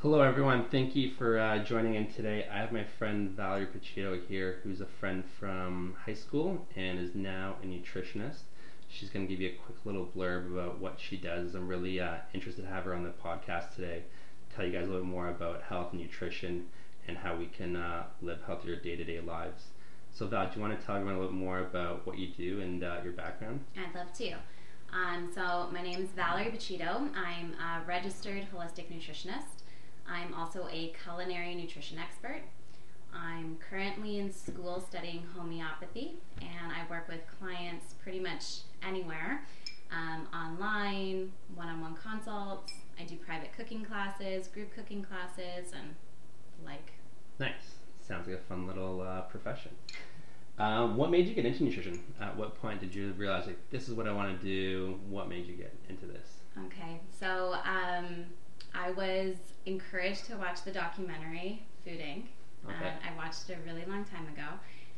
Hello, everyone. Thank you for uh, joining in today. I have my friend Valerie Pacito here, who's a friend from high school and is now a nutritionist. She's going to give you a quick little blurb about what she does. I'm really uh, interested to have her on the podcast today, tell you guys a little bit more about health and nutrition and how we can uh, live healthier day to day lives. So, Val, do you want to tell everyone a little more about what you do and uh, your background? I'd love to. Um, so, my name is Valerie Pacito. I'm a registered holistic nutritionist. I'm also a culinary nutrition expert. I'm currently in school studying homeopathy, and I work with clients pretty much anywhere um, online, one on one consults. I do private cooking classes, group cooking classes, and like. Nice. Sounds like a fun little uh, profession. Um, what made you get into nutrition? At what point did you realize like this is what I want to do? What made you get into this? Okay, so um, I was encouraged to watch the documentary Food Inc. Okay. Uh, I watched it a really long time ago,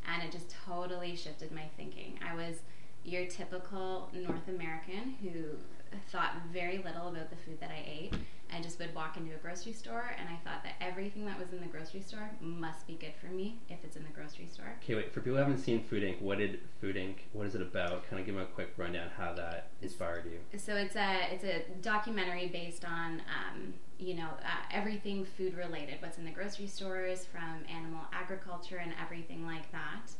and it just totally shifted my thinking. I was your typical North American who thought very little about the food that I ate. I just would walk into a grocery store, and I thought that everything that was in the grocery store must be good for me if it's in the grocery store. Okay, wait. For people who haven't seen Food Inc., what did Food Inc. What is it about? Kind of give them a quick rundown how that inspired you. So it's a it's a documentary based on um, you know uh, everything food related, what's in the grocery stores, from animal agriculture and everything like that,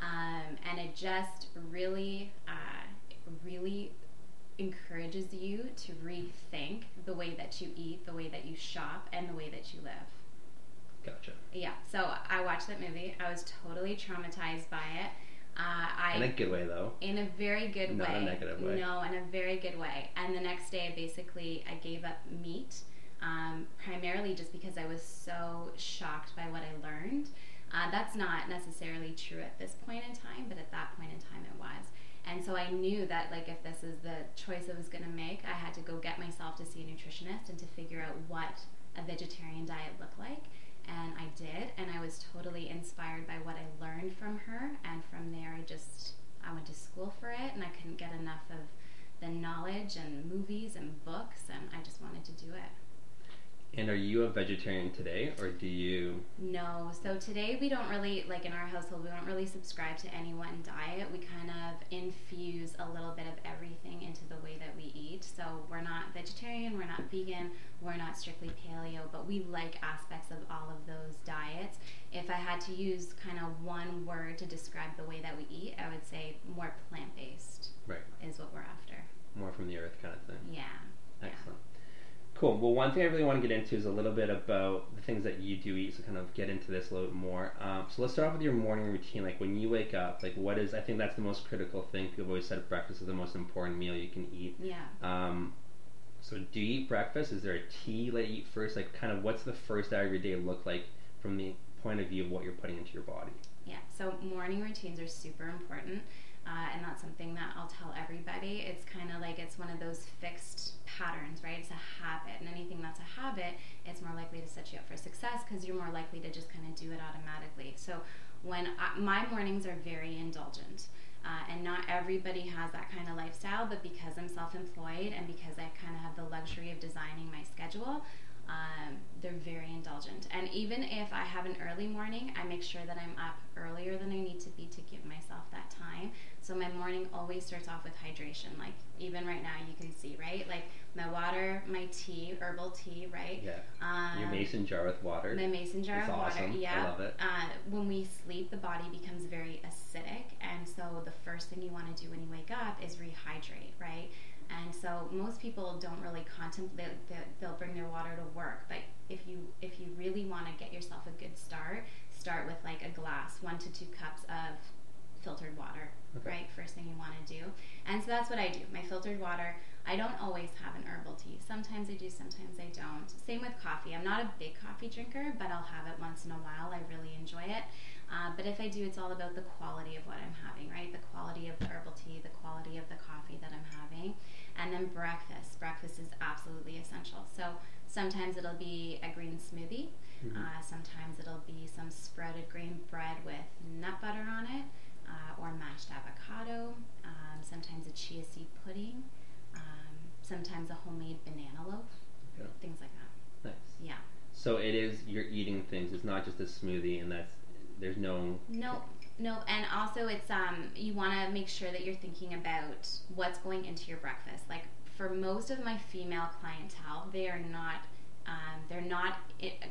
um, and it just really uh, really encourages you to rethink the way that you eat, the way that you shop, and the way that you live. Gotcha. Yeah, so I watched that movie. I was totally traumatized by it. Uh, I In a good way, though. in a very good Not way. a negative way. No, in a very good way. And the next day, basically I gave up meat, um, primarily just because I was so shocked by what I learned. Uh, that's not necessarily true at this point in time, but at that point in time, it was. And so I knew that like if this is the choice I was going to make, I had to go get myself to see a nutritionist and to figure out what a vegetarian diet looked like. And I did, and I was totally inspired by what I learned from her. And from there, I just I went to school for it, and I couldn't get enough of the knowledge and movies and books, and I just wanted to do it. And are you a vegetarian today, or do you? No. So today we don't really like in our household we don't really subscribe to any one diet. We kind of infuse a little bit of everything into the way that we eat. So we're not vegetarian, we're not vegan, we're not strictly paleo, but we like aspects of all of those diets. If I had to use kind of one word to describe the way that we eat, I would say more plant-based Right. is what we're after. More from the earth kind of thing. Yeah. Yeah. Cool. Well, one thing I really want to get into is a little bit about the things that you do eat. So, kind of get into this a little bit more. Um, so, let's start off with your morning routine. Like when you wake up, like what is? I think that's the most critical thing. People always said breakfast is the most important meal you can eat. Yeah. Um, so, do you eat breakfast? Is there a tea that you eat first? Like, kind of, what's the first hour of your day look like from the point of view of what you're putting into your body? Yeah, so morning routines are super important, uh, and that's something that I'll tell everybody. It's kind of like it's one of those fixed patterns, right? It's a habit, and anything that's a habit, it's more likely to set you up for success because you're more likely to just kind of do it automatically. So when I, my mornings are very indulgent. Uh, and not everybody has that kind of lifestyle, but because I'm self employed and because I kind of have the luxury of designing my schedule, um, they're very indulgent. And even if I have an early morning, I make sure that I'm up earlier than I need to be to give myself that time. So my morning always starts off with hydration. Like even right now, you can see, right? Like my water, my tea, herbal tea, right? Yeah. Um, Your mason jar with water. my mason jar It's of water. awesome. I Yeah. love it. Uh, when we sleep, the body becomes very acidic, and so the first thing you want to do when you wake up is rehydrate, right? And so most people don't really contemplate. they- They'll bring their water to work, but if you if you really want to get yourself a good start, start with like a glass, one to two cups of filtered water, Okay. right? First thing you want to do. And so that's what I do. My filtered water. I don't always have an herbal tea. Sometimes I do, sometimes I don't. Same with coffee. I'm not a big coffee drinker, but I'll have it once in a while. I really enjoy it. Uh, but if I do, it's all about the quality of what I'm having, right? The quality of the herbal tea, the quality of the coffee that I'm having. And then breakfast. Breakfast is absolutely essential. So sometimes it'll be a green smoothie. Mhm. Uh, sometimes it'll be some sprouted grain bread with nut butter on it, uh, or mashed avocado. Um, sometimes a chia seed pudding. Um, sometimes a homemade banana loaf. Yeah. Things like that. Nice. Yeah. So it is you're eating things. It's not just a smoothie, and that's there's no. No, no, and also it's um you want to make sure that you're thinking about what's going into your breakfast. Like for most of my female clientele, they are not um, they're not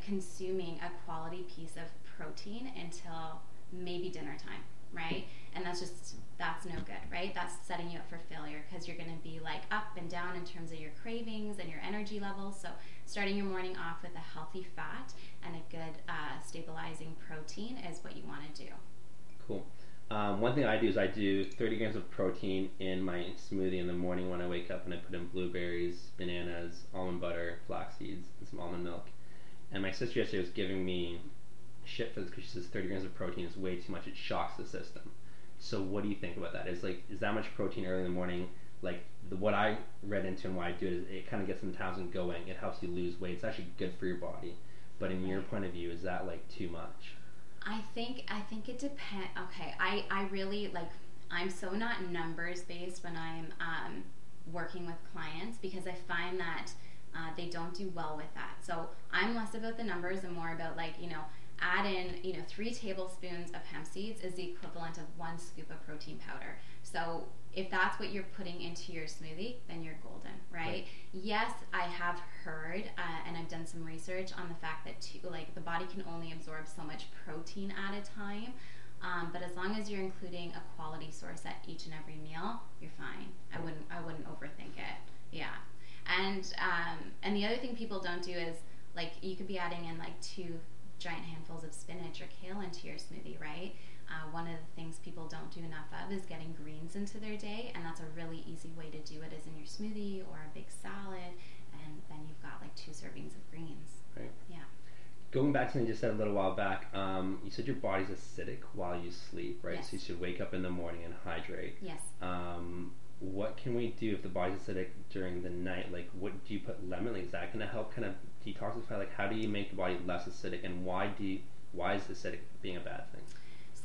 consuming a quality piece of protein until maybe dinner time, right? And that's just that's no good, right? That's setting you up for failure because you're going to be like up and down in terms of your cravings and your energy levels. So starting your morning off with a healthy fat and a good uh, stabilizing protein is what you want to do. Cool. Um, one thing I do is I do 30 grams of protein in my smoothie in the morning when I wake up, and I put in blueberries, bananas, almond butter, flax seeds, and some almond milk. And my sister yesterday was giving me shit for this because she says 30 grams of protein is way too much. It shocks the system. So what do you think about that? Is like is that much protein early in the morning? Like the, what I read into and why I do it is it kind of gets the metabolism going. It helps you lose weight. It's actually good for your body. But in your point of view, is that like too much? I think I think it depends. Okay, I I really like. I'm so not numbers based when I'm um, working with clients because I find that uh, they don't do well with that. So I'm less about the numbers and more about like you know add in you know three tablespoons of hemp seeds is the equivalent of one scoop of protein powder. So if that's what you're putting into your smoothie, then you're golden, right? Right. Yes, I have heard uh, and I've done some research on the fact that two, like the body can only absorb so much protein at a time. Um, but as long as you're including a quality source at each and every meal, you're fine. I wouldn't I wouldn't overthink it. Yeah. And um, and the other thing people don't do is like you could be adding in like two giant handfuls of spinach or kale into your smoothie, right? Uh, one of the things people don't do enough of is getting greens into their day, and that's a really easy way to do it is in your smoothie or a big salad, and then you've got like two servings of greens. Right. Yeah. Going back to something you just said a little while back, um, you said your body's acidic while you sleep, right? Yes. So you should wake up in the morning and hydrate. Yes. Um, what can we do if the body's acidic during the night? Like, what do you put lemon? Like, is that going to help kind of detoxify? Like, how do you make the body less acidic, and why do you, why is acidic being a bad thing?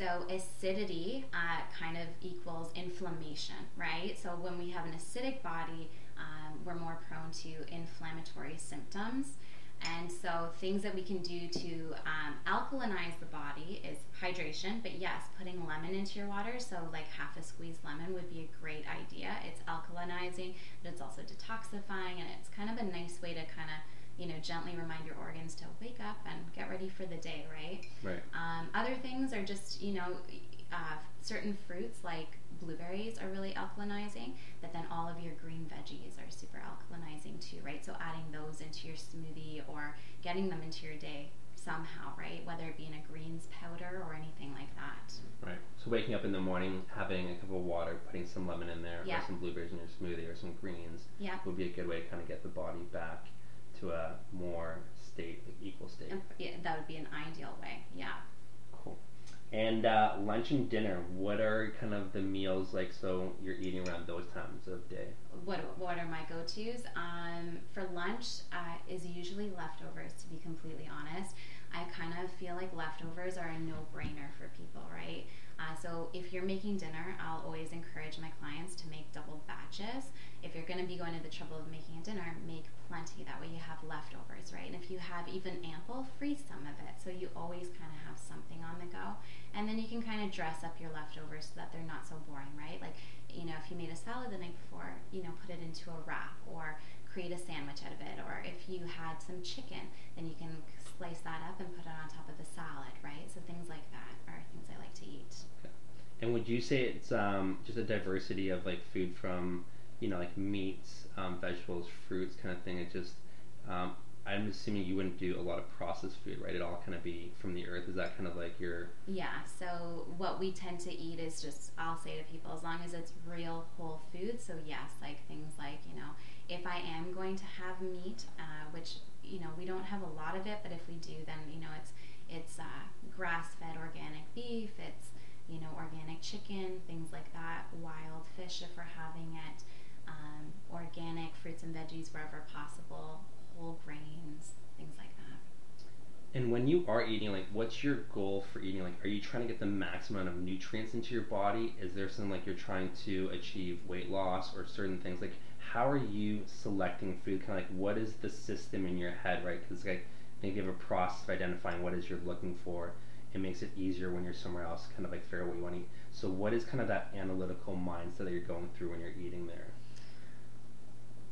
So acidity uh, kind of equals inflammation, right? So when we have an acidic body, um, we're more prone to inflammatory symptoms. And so things that we can do to um, alkalinize the body is hydration. But yes, putting lemon into your water, so like half a squeezed lemon would be a great idea. It's alkalinizing, but it's also detoxifying, and it's kind of a nice way to kind of you know gently remind your organs to wake up and get ready for the day, right? Right. Um, other things are just, you know, uh, certain fruits like blueberries are really alkalinizing, but then all of your green veggies are super alkalinizing too, right? So adding those into your smoothie or getting them into your day somehow, right? Whether it be in a greens powder or anything like that. Right. So waking up in the morning, having a cup of water, putting some lemon in there, Yeah. or some blueberries in your smoothie, or some greens Yeah. would be a good way to kind of get the body back to a more state, like equal state. Yeah, that would be an ideal way. Yeah. Cool. And uh, lunch and dinner, what are kind of the meals like? So you're eating around those times of day. What what are my go tos? Um, for lunch uh, is usually leftovers. To be completely honest, I kind of feel like leftovers are a no brainer for people, right? Uh, so if you're making dinner, I'll always encourage my clients to make double batches. If you're going to be going to the trouble of making a dinner, make plenty. That way you have leftovers, right? And if you have even ample, freeze some of it. So you always kind of have something on the go. And then you can kind of dress up your leftovers so that they're not so boring, right? Like, you know, if you made a salad the night before, you know, put it into a wrap or create a sandwich out of it. Or if you had some chicken, then you can slice that up and put it on top of the salad, right? So things like that are things I like to eat. And would you say it's um, just a diversity of like food from, you know, like meats, um, vegetables, fruits, kind of thing? It just, um, I'm assuming you wouldn't do a lot of processed food, right? It all kind of be from the earth. Is that kind of like your Yeah, so what we tend to eat is just, I'll say to people, as long as it's real whole food. So, yes, like things like, you know, if I am going to have meat, uh, which, you know, we don't have a lot of it, but if we do, then, you know, it's, it's uh, grass fed organic beef, it's, you know, organic chicken, things like that, wild fish if we're having it, um, organic fruits and veggies wherever possible, whole grains, things like that. And when you are eating, like, what's your goal for eating? Like, are you trying to get the maximum amount of nutrients into your body? Is there something like you're trying to achieve weight loss or certain things? Like, how are you selecting food? Kind of like, what is the system in your head, right? Because like maybe you have a process of identifying what is you're looking for. It makes it easier when you're somewhere else, kind of like figure out what you want to eat. So, what is kind of that analytical mindset that you're going through when you're eating there?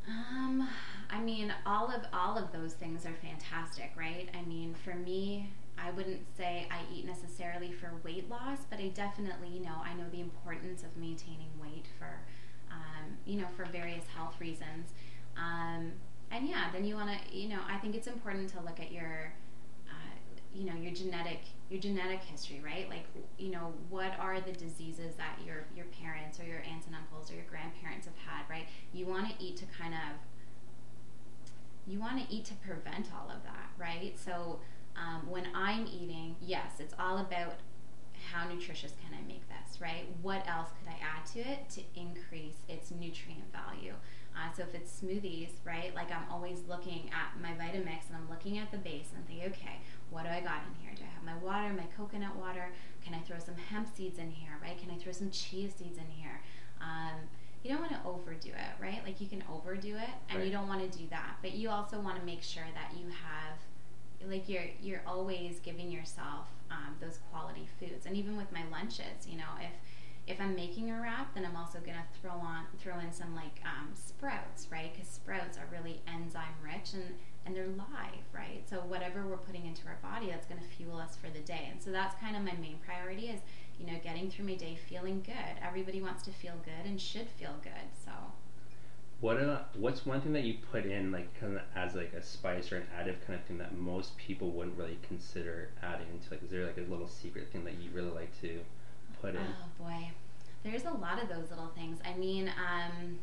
Um, I mean, all of all of those things are fantastic, right? I mean, for me, I wouldn't say I eat necessarily for weight loss, but I definitely, you know, I know the importance of maintaining weight for, um, you know, for various health reasons. Um, and yeah, then you want to, you know, I think it's important to look at your, you know, your genetic, your genetic history, right? Like, you know, what are the diseases that your your parents or your aunts and uncles or your grandparents have had, right? You want to eat to kind of, you want to eat to prevent all of that, right? So um, when I'm eating, yes, it's all about how nutritious can I make this, right? What else could I add to it to increase its nutrient value? Uh, so if it's smoothies, right, like I'm always looking at my Vitamix and I'm looking at the base and thinking, okay, what do I got in here? Do I have my water, my coconut water? Can I throw some hemp seeds in here, right? Can I throw some chia seeds in here? Um, you don't want to overdo it, right? Like you can overdo it, and right. you don't want to do that. But you also want to make sure that you have like you're you're always giving yourself um, those quality foods and even with my lunches you know if if i'm making a wrap then i'm also going to throw on throw in some like um, sprouts right because sprouts are really enzyme rich and and they're live right so whatever we're putting into our body that's going to fuel us for the day and so that's kind of my main priority is you know getting through my day feeling good everybody wants to feel good and should feel good so what uh, what's one thing that you put in like kind of as like a spice or an additive kind of thing that most people wouldn't really consider adding into like is there like a little secret thing that you really like to put in? Oh boy, there's a lot of those little things. I mean, um,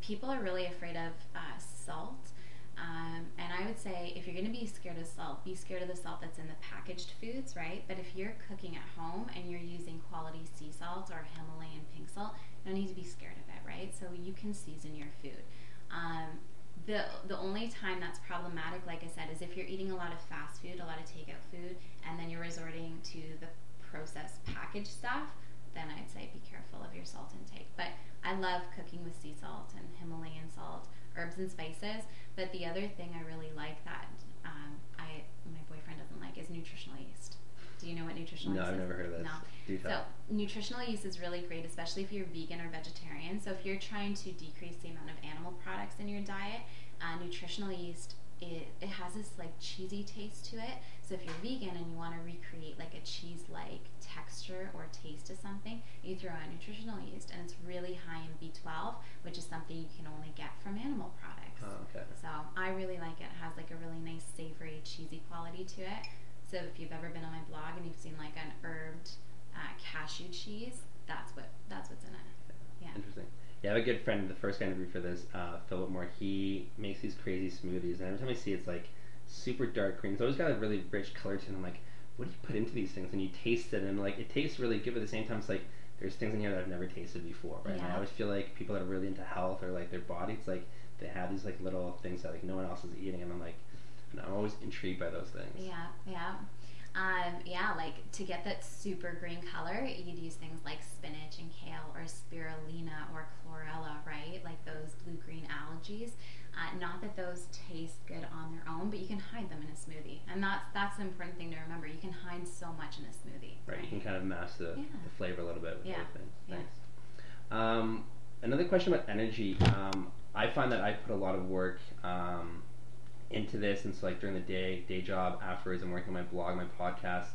people are really afraid of uh, salt. Um, and I would say if you're going to be scared of salt, be scared of the salt that's in the packaged foods, right? But if you're cooking at home and you're using quality sea salt or Himalayan pink salt, you don't need to be scared of it, right? So you can season your food. Um, the the only time that's problematic, like I said, is if you're eating a lot of fast food, a lot of takeout food, and then you're resorting to the processed packaged stuff. Then I'd say be careful of your salt intake. But I love cooking with sea salt and Himalayan salt, herbs and spices. But the other thing I really like that um, I my boyfriend doesn't like is nutritional yeast. Do you know what nutritional no, yeast No, I've never heard of this. No. So nutritional yeast is really great, especially if you're vegan or vegetarian. So if you're trying to decrease the amount of animal products in your diet, uh, nutritional yeast it, it has this like cheesy taste to it. So if you're vegan and you want to recreate like a cheese-like texture or taste to something, you throw in nutritional yeast, and it's really high in B12, which is something you can only get from animal products. Oh, okay. So I really like it. It has like a really nice savory, cheesy quality to it. So if you've ever been on my blog and you've seen like an herbed uh, cashew cheese, that's what that's what's in it. Yeah. Interesting. Yeah, I have a good friend. The first guy I interviewed for this, uh, Philip Moore. He makes these crazy smoothies, and every time I see it, it's like super dark green. It's always got a really rich color to it. I'm like, what do you put into these things? And you taste it, and like it tastes really good. But at the same time, it's like there's things in here that I've never tasted before, right? And I always feel like people that are really into health or like their body, it's like they have these like little things that like no one else is eating, and I'm like, and I'm always intrigued by those things. Yeah, yeah. Um, yeah, like to get that super green color, you'd use things like spinach and kale or spirulina or chlorella, right? Like those blue green algae. Uh, not that those taste good on their own, but you can hide them in a smoothie, and that's that's the important thing to remember. You can hide so much in a smoothie. Right, you can kind of mask the, Yeah. the flavor a little bit with Yeah, other things. yeah. Nice. Um, another question about energy. Um, I find that I put a lot of work um, into this, and so like during the day, day job, afterwards, I'm working on my blog, my podcast.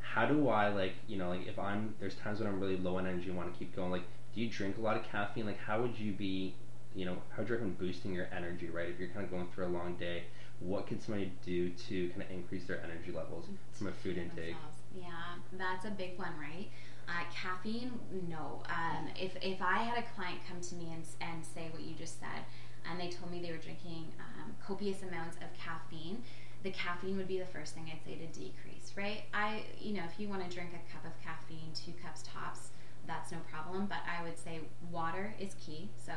How do I like, you know, like if I'm there's times when I'm really low on energy and want to keep going. Like, do you drink a lot of caffeine? Like, how would you be, you know, how would you recommend boosting your energy? Right, if you're kind of going through a long day, what can somebody do to kind of increase their energy levels from a food intake? Yeah, that's a big one, right? Uh, caffeine, no. Um, if, if I had a client come to me and, and say what you just said, and they told me they were drinking um, copious amounts of caffeine, the caffeine would be the first thing I'd say to decrease, right? I, you know, if you want to drink a cup of caffeine, two cups tops, that's no problem. But I would say water is key. So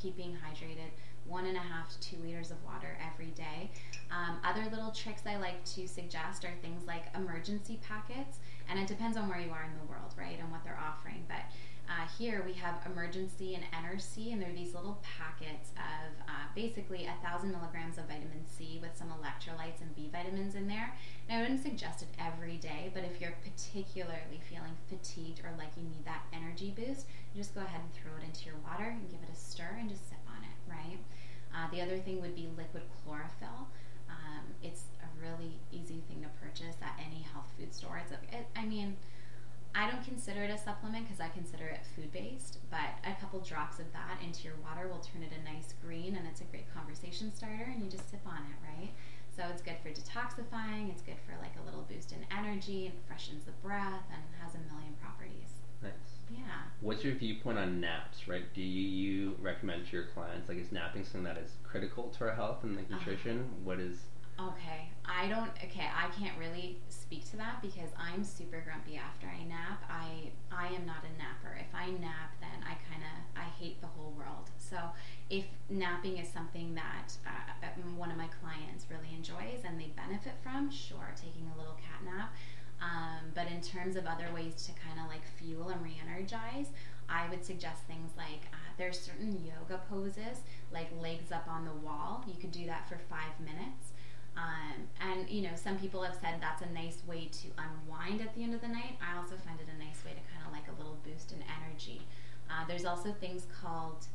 keeping hydrated, one and a half to two liters of water every day. Um, other little tricks I like to suggest are things like Emergen-C packets, and it depends on where you are in the world, right, and what they're offering. But Uh, here we have Emergen-C and Ener-C, and they're these little packets of uh, basically a thousand milligrams of vitamin C with some electrolytes and B vitamins in there. And I wouldn't suggest it every day, but if you're particularly feeling fatigued or like you need that energy boost, just go ahead and throw it into your water and give it a stir and just sip on it, right? Uh, the other thing would be liquid chlorophyll. Um, it's a really easy thing to purchase at any health food store. It's I mean, I don't consider it a supplement because I consider it food based, but a couple drops of that into your water will turn it a nice green and it's a great conversation starter and you just sip on it, right? So it's good for detoxifying, it's good for like a little boost in energy it freshens the breath and has a million properties. Nice. Yeah. What's your viewpoint on naps, right? Do you, you recommend to your clients, like, is napping something that is critical to our health and like Uh-huh. nutrition? What is, Okay, I don't. Okay, I can't really speak to that because I'm super grumpy after I nap. I I am not a napper. If I nap, then I kind of I hate the whole world. So if napping is something that uh, uh, one of my clients really enjoys and they benefit from, sure, taking a little cat nap. Um, but in terms of other ways to kind of like fuel and re-energize, I would suggest things like uh, there's certain yoga poses, like legs up on the wall. You could do that for five minutes. Um, and you know, some people have said that's a nice way to unwind at the end of the night. I also find it a nice way to kind of like a little boost in energy. Uh, there's also things called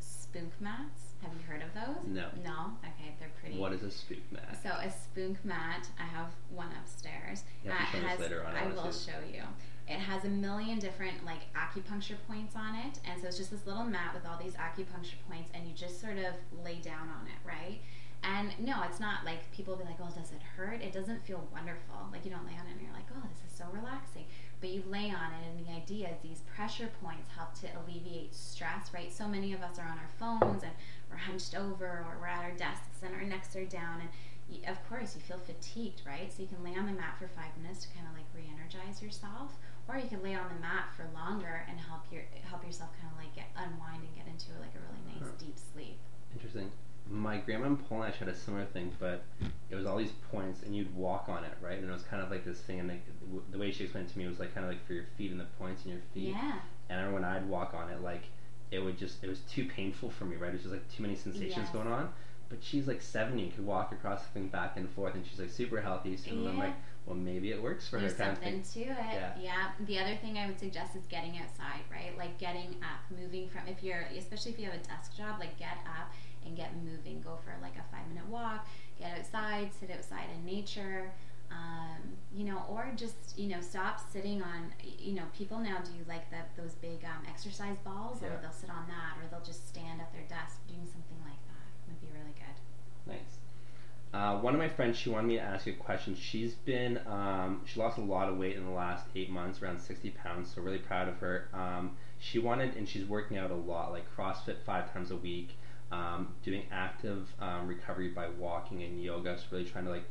Spoonk mats. Have you heard of those? No. No. Okay, they're pretty. what is a Spoonk mat? So a Spoonk mat, I have one upstairs. To uh, has, later on, I I will see. show you. It has a million different like acupuncture points on it, and so it's just this little mat with all these acupuncture points, and you just sort of lay down on it, right? And no, it's not like people be like, "Oh, does it hurt?" It doesn't feel wonderful. Like you don't lay on it and you're like, "Oh, this is so relaxing." But you lay on it, and the idea is these pressure points help to alleviate stress, right? So many of us are on our phones and we're hunched over, or we're at our desks and our necks are down, and y of course you feel fatigued, right? So you can lay on the mat for five minutes to kind of like re-energize yourself, or you can lay on the mat for longer and help your help yourself kind of like get unwind and get into like a really nice deep sleep. Interesting. My grandma in Poland actually had a similar thing, but it was all these points, and you'd walk on it, right? And it was kind of like this thing, and like, w- the way she explained it to me was like kind of like for your feet and the points in your feet. Yeah. And I remember when I'd walk on it, like it would just it was too painful for me, right? It was just like too many sensations Yes. going on. But she's like seventy and could walk across the thing back and forth, and she's like super healthy. So I'm like, well, maybe it works for There's her kind of something thing. to it. Yeah. Yeah. The other thing I would suggest is getting outside, right? Like getting up, moving from if you're especially if you have a desk job, like get up and get moving. Go for like a five minute walk, get outside, sit outside in nature. Um, you know, or just you know, stop sitting on. You know, people now do like the, those big um, exercise balls, Yeah. or they'll sit on that, or they'll just stand at their desk doing something like that. Would be really good. Nice. Uh, one of my friends, she wanted me to ask you a question. She's been, um, she lost a lot of weight in the last eight months, around 60 pounds, so really proud of her. Um, she wanted, and she's working out a lot, like CrossFit five times a week, um, doing active um, recovery by walking and yoga, so really trying to like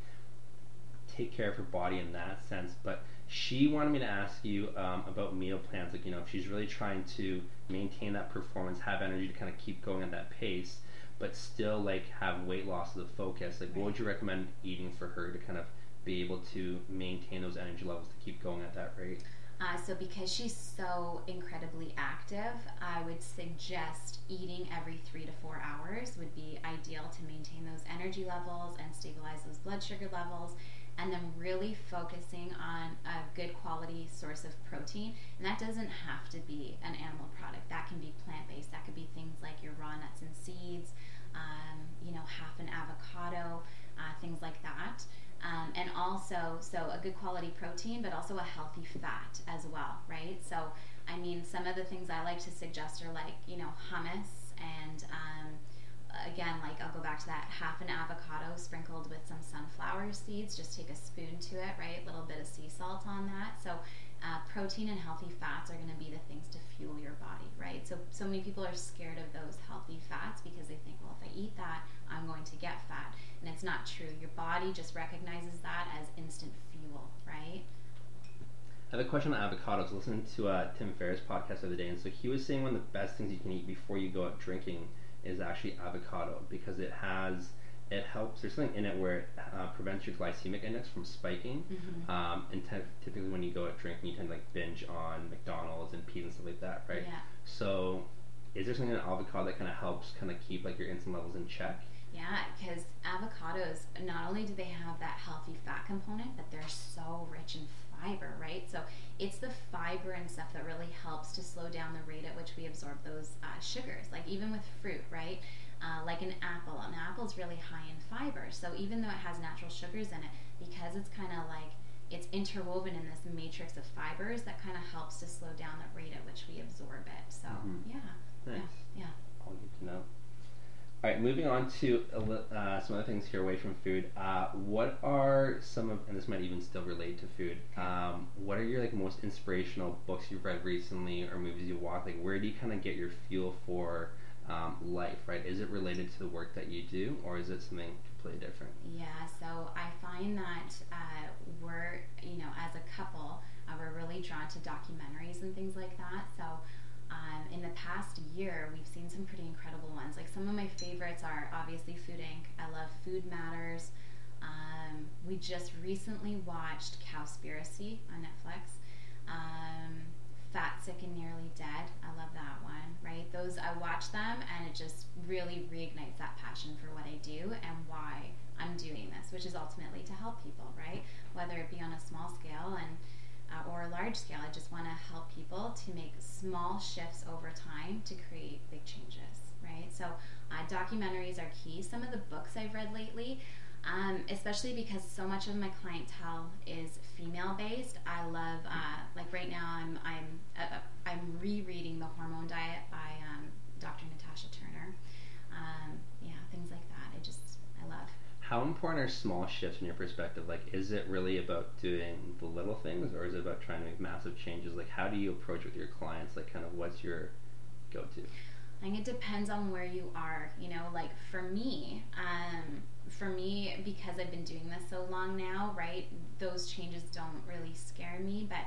take care of her body in that sense. But she wanted me to ask you um, about meal plans, like, you know, if she's really trying to maintain that performance, have energy to kind of keep going at that pace but still like have weight loss as a focus, like what would you recommend eating for her to kind of be able to maintain those energy levels to keep going at that rate? Uh, so because she's so incredibly active, I would suggest eating every three to four hours would be ideal to maintain those energy levels and stabilize those blood sugar levels. And then really focusing on a good quality source of protein. And that doesn't have to be an animal product. That can be plant based. That could be things like your raw nuts and seeds, um, you know, half an avocado, uh, things like also, so a good quality protein, but also a healthy fat as well, right? So, I mean, some of the things I like to suggest are like, you know, hummus and, um, again, like I'll go back to that half an avocado sprinkled with some sunflower seeds. Just take a spoon to it, right? A little bit of sea salt on that. So, uh, protein and healthy fats are going to be the things to fuel your body, right? So, so many people are scared of those healthy fats because they think, well, if I eat that, I'm going to get fat. And it's not true. Your body just recognizes that as instant fuel, right? I have a question on avocados. Listening to uh, Tim Ferriss' podcast the other day, and so he was saying one of the best things you can eat before you go out drinking is actually avocado because it has it helps. There's something in it where it uh, prevents your glycemic index from spiking. Mm-hmm. Um, and te- typically, when you go out drinking, you tend to like binge on McDonald's and pizza and stuff like that, right? Yeah. So, is there something in avocado that kind of helps kind of keep like your insulin levels in check? Yeah, because avocados not only do they have that healthy fat component, but they're so rich in fiber, right? So it's the fiber and stuff that really helps to slow down the rate at which we absorb those uh, sugars. Like even with fruit, right? Uh, like an apple, an apple is really high in fiber. So even though it has natural sugars in it, because it's kind of like it's interwoven in this matrix of fibers that kind of helps to slow down the rate at which we absorb it. So Mhm. yeah, Nice. yeah, yeah. All good to know. All right, moving on to uh, some other things here away from food. Uh, what are some of, and this might even still relate to food. Um, what are your like most inspirational books you've read recently, or movies you watched? Like, where do you kind of get your fuel for um, life? Right? Is it related to the work that you do, or is it something completely different? Yeah, so I find that uh, we're, you know, as a couple, uh, we're really drawn to documentaries and things like that. So um, in the past year, we've seen some pretty incredible ones. Like some of my favorites are obviously Food Inc. I love Food Matters. Um, we just recently watched Cowspiracy on Netflix. Um, Fat, Sick, and Nearly Dead. I love that one, right? Those, I watch them and it just really reignites that passion for what I do and why I'm doing this, which is ultimately to help people, right? Whether it be on a small scale and uh, or a large scale, I just want to help people to make small shifts over time to create big changes, right? So, uh, documentaries are key. Some of the books I've read lately, um, especially because so much of my clientele is female based. I love, uh, right now, I'm I'm uh, I'm rereading The Hormone Diet by um, Dr. Natasha Turner. Um, yeah, things like that. I just I love. How important are small shifts in your perspective? Like, is it really about doing the little things, or is it about trying to make massive changes? Like, how do you approach with your clients? Like, kind of what's your go-to? I think it depends on where you are. You know, like for me, um, for me, because I've been doing this so long now, right? Those changes don't really scare me. But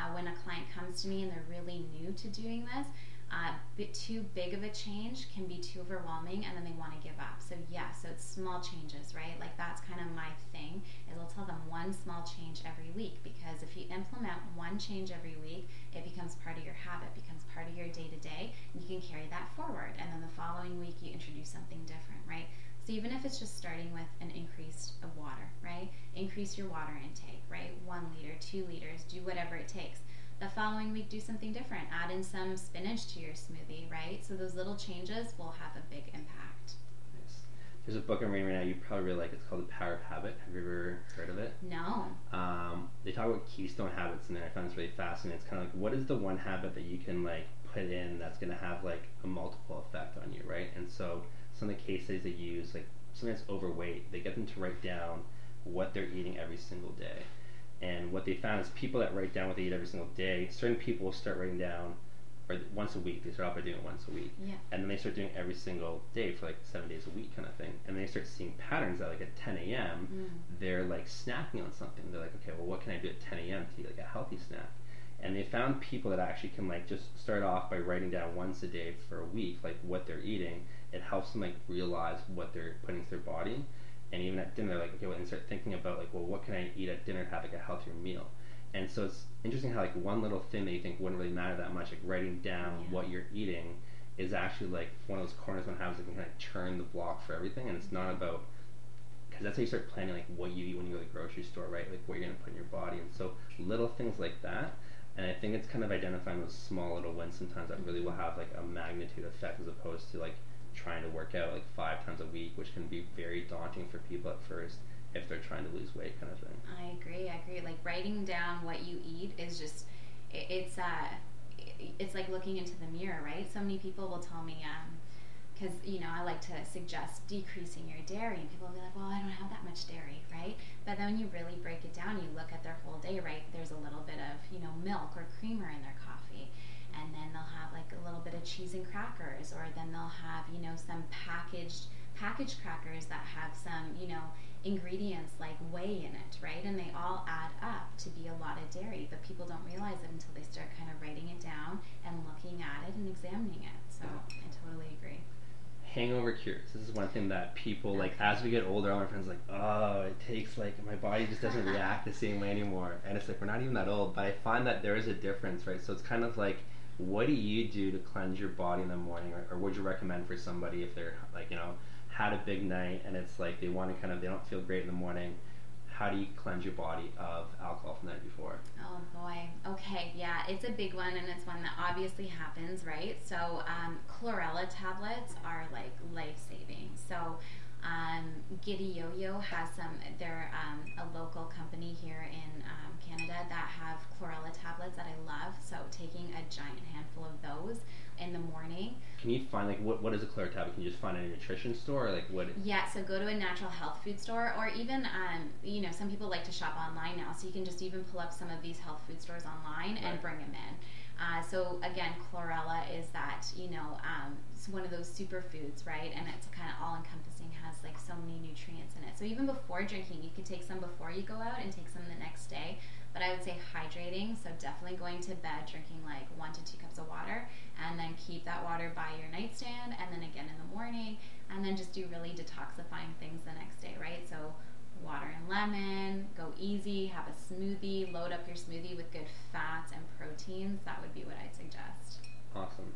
uh, when a client comes to me and they're really new to doing this, uh, bit too big of a change can be too overwhelming, and then they want to give up. So yeah, so it's small changes, right? Like that's kind of my thing. Is I'll tell them one small change every week because if you implement one change every week, it becomes part of your habit, becomes part of your day to day, and you can carry that forward. And then the following week, you introduce something different, right? So even if it's just starting with an increase of water, right? Increase your water intake, right? One liter, two liters, do whatever it takes. The following week, do something different. Add in some spinach to your smoothie, right? So those little changes will have a big impact. Nice. There's a book I'm reading right now. You probably really like. It's called The Power of Habit. Have you ever heard of it? No. Um, they talk about keystone habits in there. I found this really fascinating. It's kind of like what is the one habit that you can like put in that's going to have like a multiple effect on you, right? And so some of the case studies they use, like something that's overweight, they get them to write down what they're eating every single day. And what they found is people that write down what they eat every single day, certain people will start writing down, or once a week. They start off by doing it once a week, Yeah. and then they start doing it every single day for like seven days a week, kind of thing. And they start seeing patterns that like at 10 a.m. Mm. they're like snacking on something. They're like, okay, well, what can I do at 10 a.m. to eat like a healthy snack? And they found people that actually can like just start off by writing down once a day for a week, like what they're eating. It helps them like realize what they're putting into their body. And even at dinner, they're like, okay, well, and start thinking about like, well, what can I eat at dinner to have like a healthier meal? And so it's interesting how like one little thing that you think wouldn't really matter that much, like writing down Yeah. what you're eating, is actually like one of those corners one has that can kind of turn the block for everything. And it's not about because that's how you start planning like what you eat when you go to the grocery store, right? Like what you're gonna put in your body, and so little things like that. And I think it's kind of identifying those small little wins sometimes that really will have like a magnitude effect as opposed to like trying to work out like five times a week, which can be very daunting for people at first if they're trying to lose weight, kind of thing. I agree. I agree. Like writing down what you eat is just it, it's uh it's like looking into the mirror, right? So many people will tell me um because you know I like to suggest decreasing your dairy, and people will be like, "Well, I don't have that much dairy, right?" But then when you really break it down, you look at their whole day, right? There's a little bit of you know milk or creamer in their coffee, and then they'll have like a little bit of cheese and crackers, or then they'll have you know some packaged packaged crackers that have some you know ingredients like whey in it, right? And they all add up to be a lot of dairy, but people don't realize it until they start kind of writing it down and looking at it and examining it. So I totally agree. Hangover cures. This is one thing that people like as we get older. All my friends like, oh, it takes like my body just doesn't react the same way anymore. And it's like we're not even that old, but I find that there is a difference, right? So it's kind of like, what do you do to cleanse your body in the morning, or, or would you recommend for somebody if they're like you know had a big night and it's like they want to kind of they don't feel great in the morning how do you cleanse your body of alcohol from the night before? Oh boy. Okay, yeah, it's a big one, and it's one that obviously happens, right? So, um, chlorella tablets are like life saving. So, um, Giddy Yo Yo has some. They're um, a local company here in um, Canada that have chlorella tablets that I love. So, taking a giant handful of those in the morning. Can you find like what what is a chlorella tablet? Can you just find it in a nutrition store or like what? Yeah, so go to a natural health food store or even um, you know some people like to shop online now, so you can just even pull up some of these health food stores online right. and bring them in. Uh, so again, chlorella is that you know um, it's one of those superfoods, right? And it's kind of all encompassing, has like so many nutrients in it. So even before drinking, you could take some before you go out and take some the next day. But I would say hydrating, so definitely going to bed drinking like one to two cups of water, keep that water by your nightstand, and then again in the morning, and then just do really detoxifying things the next day, right? So water and lemon, go easy, have a smoothie, load up your smoothie with good fats and proteins. That would be what I'd suggest. Awesome.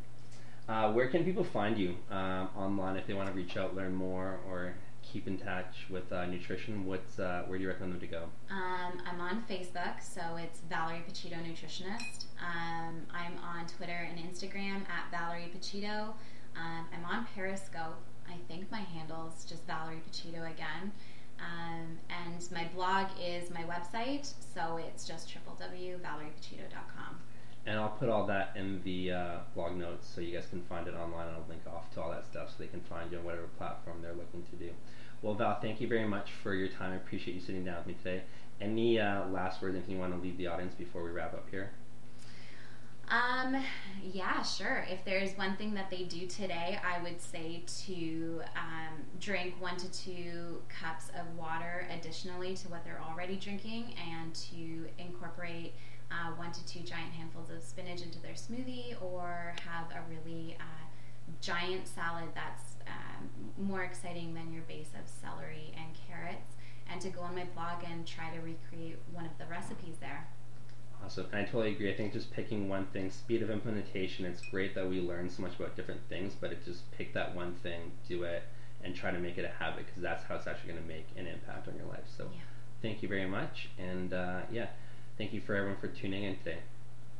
Uh, where can people find you um, online if they want to reach out, learn more, or keep in touch with uh, nutrition, what's uh, where do you recommend them to go? Um, I'm on Facebook, so it's Valerie Pacito Nutritionist. Um, I'm on Twitter and Instagram at Valerie Pacito. Um, I'm on Periscope. I think my handle is just Valerie Pacito again. Um, and my blog is my website, so it's just www.valeriepacito.com. And I'll put all that in the uh, blog notes so you guys can find it online. I'll link off to all that stuff so they can find you on whatever platform they're looking to do. Well, Val, thank you very much for your time. I appreciate you sitting down with me today. Any uh, last words, anything you want to leave the audience before we wrap up here? Um, yeah, sure. If there's one thing that they do today, I would say to um, drink one to two cups of water additionally to what they're already drinking and to incorporate uh, one to two giant handfuls of spinach into their smoothie or have a really uh, giant salad that's um, more exciting than your base of celery and carrots, and to go on my blog and try to recreate one of the recipes there. Awesome. And I totally agree. I think just picking one thing, speed of implementation, it's great that we learn so much about different things, but it just pick that one thing, do it, and try to make it a habit because that's how it's actually going to make an impact on your life. So yeah. thank you very much. And uh, yeah, thank you for everyone for tuning in today.